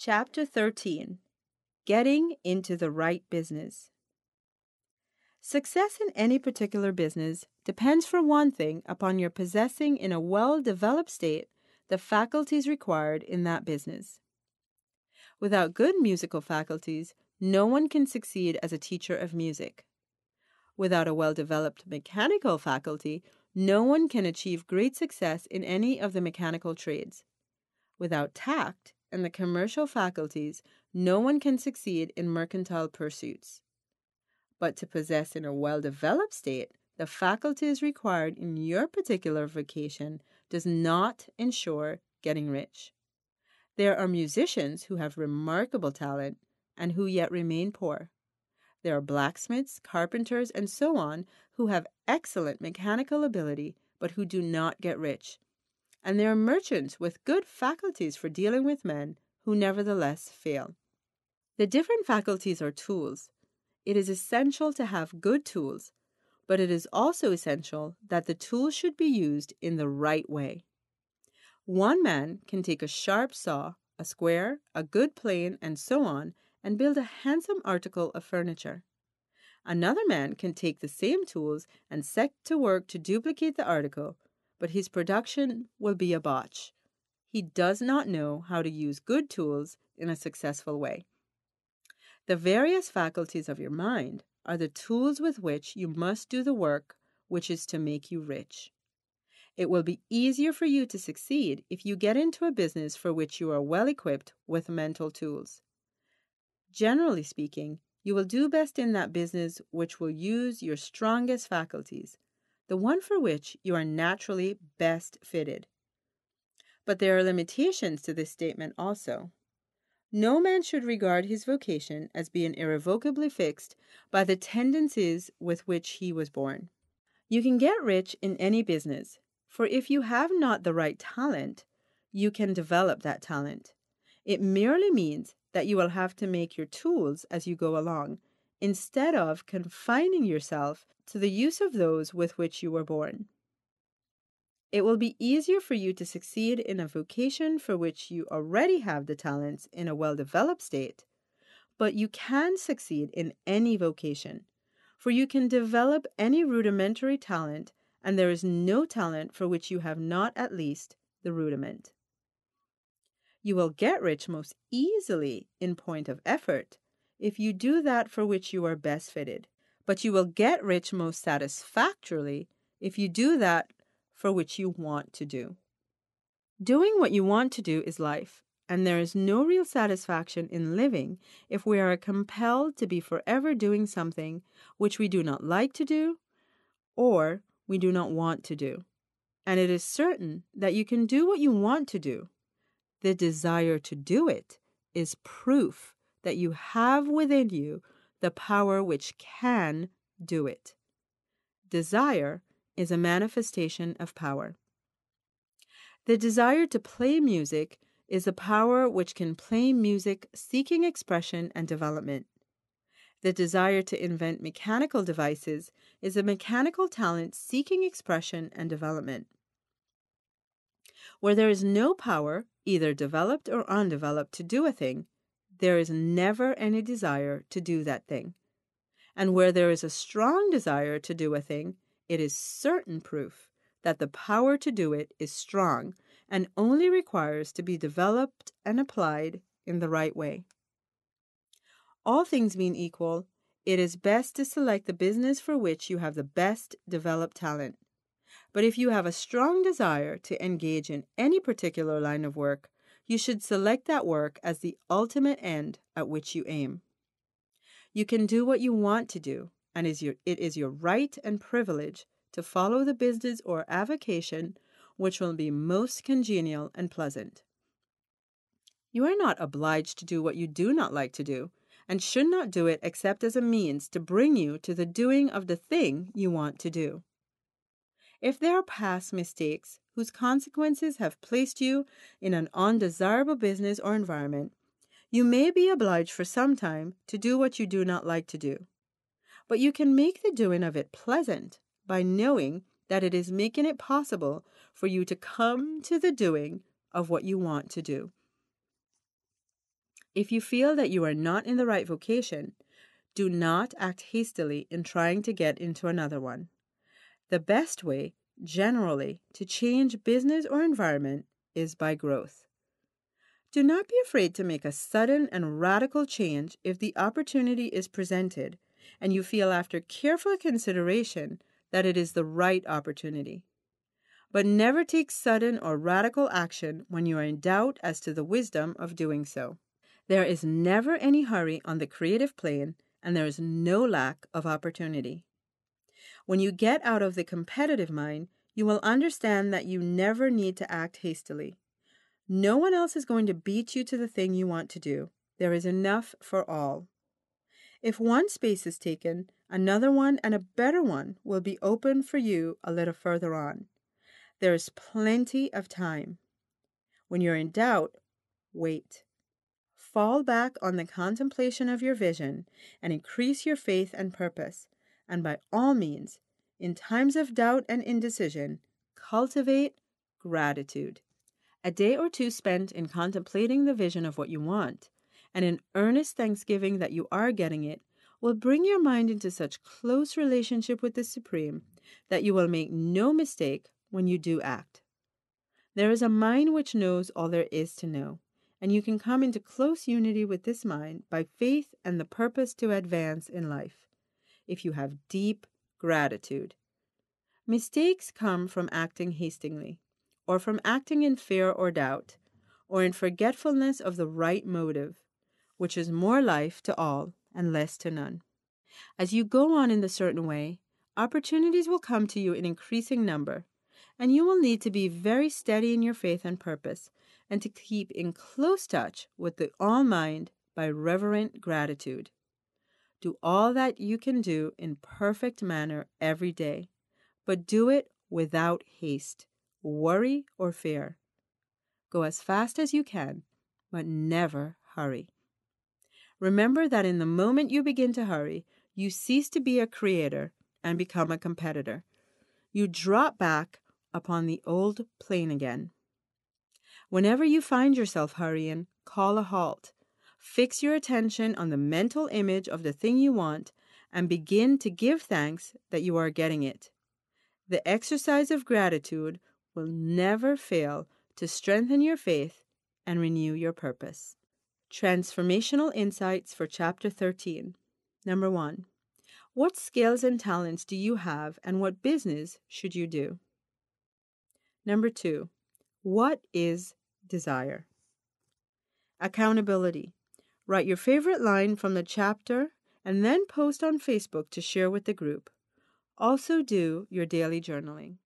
Chapter 13 Getting into the Right Business. Success in any particular business depends, for one thing, upon your possessing in a well developed state the faculties required in that business. Without good musical faculties, no one can succeed as a teacher of music. Without a well developed mechanical faculty, no one can achieve great success in any of the mechanical trades. Without tact, and the commercial faculties, no one can succeed in mercantile pursuits. But to possess in a well developed state the faculties required in your particular vocation does not ensure getting rich. There are musicians who have remarkable talent and who yet remain poor. There are blacksmiths, carpenters, and so on who have excellent mechanical ability but who do not get rich and they are merchants with good faculties for dealing with men who nevertheless fail. The different faculties are tools. It is essential to have good tools, but it is also essential that the tools should be used in the right way. One man can take a sharp saw, a square, a good plane, and so on, and build a handsome article of furniture. Another man can take the same tools and set to work to duplicate the article, but his production will be a botch. He does not know how to use good tools in a successful way. The various faculties of your mind are the tools with which you must do the work which is to make you rich. It will be easier for you to succeed if you get into a business for which you are well equipped with mental tools. Generally speaking, you will do best in that business which will use your strongest faculties, the one for which you are naturally best fitted. But there are limitations to this statement also. No man should regard his vocation as being irrevocably fixed by the tendencies with which he was born. You can get rich in any business, for if you have not the right talent, you can develop that talent. It merely means that you will have to make your tools as you go along, instead of confining yourself to the use of those with which you were born. It will be easier for you to succeed in a vocation for which you already have the talents in a well developed state, but you can succeed in any vocation, for you can develop any rudimentary talent, and there is no talent for which you have not at least the rudiment. You will get rich most easily in point of effort if you do that for which you are best fitted but you will get rich most satisfactorily if you do that for which you want to do. Doing what you want to do is life, and there is no real satisfaction in living if we are compelled to be forever doing something which we do not like to do or we do not want to do. And it is certain that you can do what you want to do. The desire to do it is proof that you have within you the power which can do it. Desire is a manifestation of power. The desire to play music is a power which can play music seeking expression and development. The desire to invent mechanical devices is a mechanical talent seeking expression and development. Where there is no power, either developed or undeveloped, to do a thing, there is never any desire to do that thing. And where there is a strong desire to do a thing, it is certain proof that the power to do it is strong and only requires to be developed and applied in the right way. All things being equal, it is best to select the business for which you have the best developed talent. But if you have a strong desire to engage in any particular line of work, you should select that work as the ultimate end at which you aim. You can do what you want to do, and it is your right and privilege to follow the business or avocation which will be most congenial and pleasant. You are not obliged to do what you do not like to do, and should not do it except as a means to bring you to the doing of the thing you want to do. If there are past mistakes whose consequences have placed you in an undesirable business or environment, you may be obliged for some time to do what you do not like to do. But you can make the doing of it pleasant by knowing that it is making it possible for you to come to the doing of what you want to do. If you feel that you are not in the right vocation, do not act hastily in trying to get into another one. The best way, generally, to change business or environment is by growth. Do not be afraid to make a sudden and radical change if the opportunity is presented and you feel after careful consideration that it is the right opportunity. But never take sudden or radical action when you are in doubt as to the wisdom of doing so. There is never any hurry on the creative plane, and there is no lack of opportunity. When you get out of the competitive mind, you will understand that you never need to act hastily. No one else is going to beat you to the thing you want to do. There is enough for all. If one space is taken, another one and a better one will be open for you a little further on. There is plenty of time. When you're in doubt, wait. Fall back on the contemplation of your vision and increase your faith and purpose. And by all means, in times of doubt and indecision, cultivate gratitude. A day or two spent in contemplating the vision of what you want, and in earnest thanksgiving that you are getting it, will bring your mind into such close relationship with the Supreme that you will make no mistake when you do act. There is a mind which knows all there is to know, and you can come into close unity with this mind by faith and the purpose to advance in life, if you have deep gratitude. Mistakes come from acting hastily or from acting in fear or doubt, or in forgetfulness of the right motive, which is more life to all and less to none. As you go on in the certain way, opportunities will come to you in increasing number, and you will need to be very steady in your faith and purpose, and to keep in close touch with the All Mind by reverent gratitude. Do all that you can do in perfect manner every day, but do it without haste worry, or fear. Go as fast as you can, but never hurry. Remember that in the moment you begin to hurry, you cease to be a creator and become a competitor. You drop back upon the old plane again. Whenever you find yourself hurrying, call a halt. Fix your attention on the mental image of the thing you want and begin to give thanks that you are getting it. The exercise of gratitude will never fail to strengthen your faith and renew your purpose. Transformational Insights for Chapter 13. Number 1. What skills and talents do you have and what business should you do? Number 2. What is desire? Accountability. Write your favorite line from the chapter and then post on Facebook to share with the group. Also, do your daily journaling.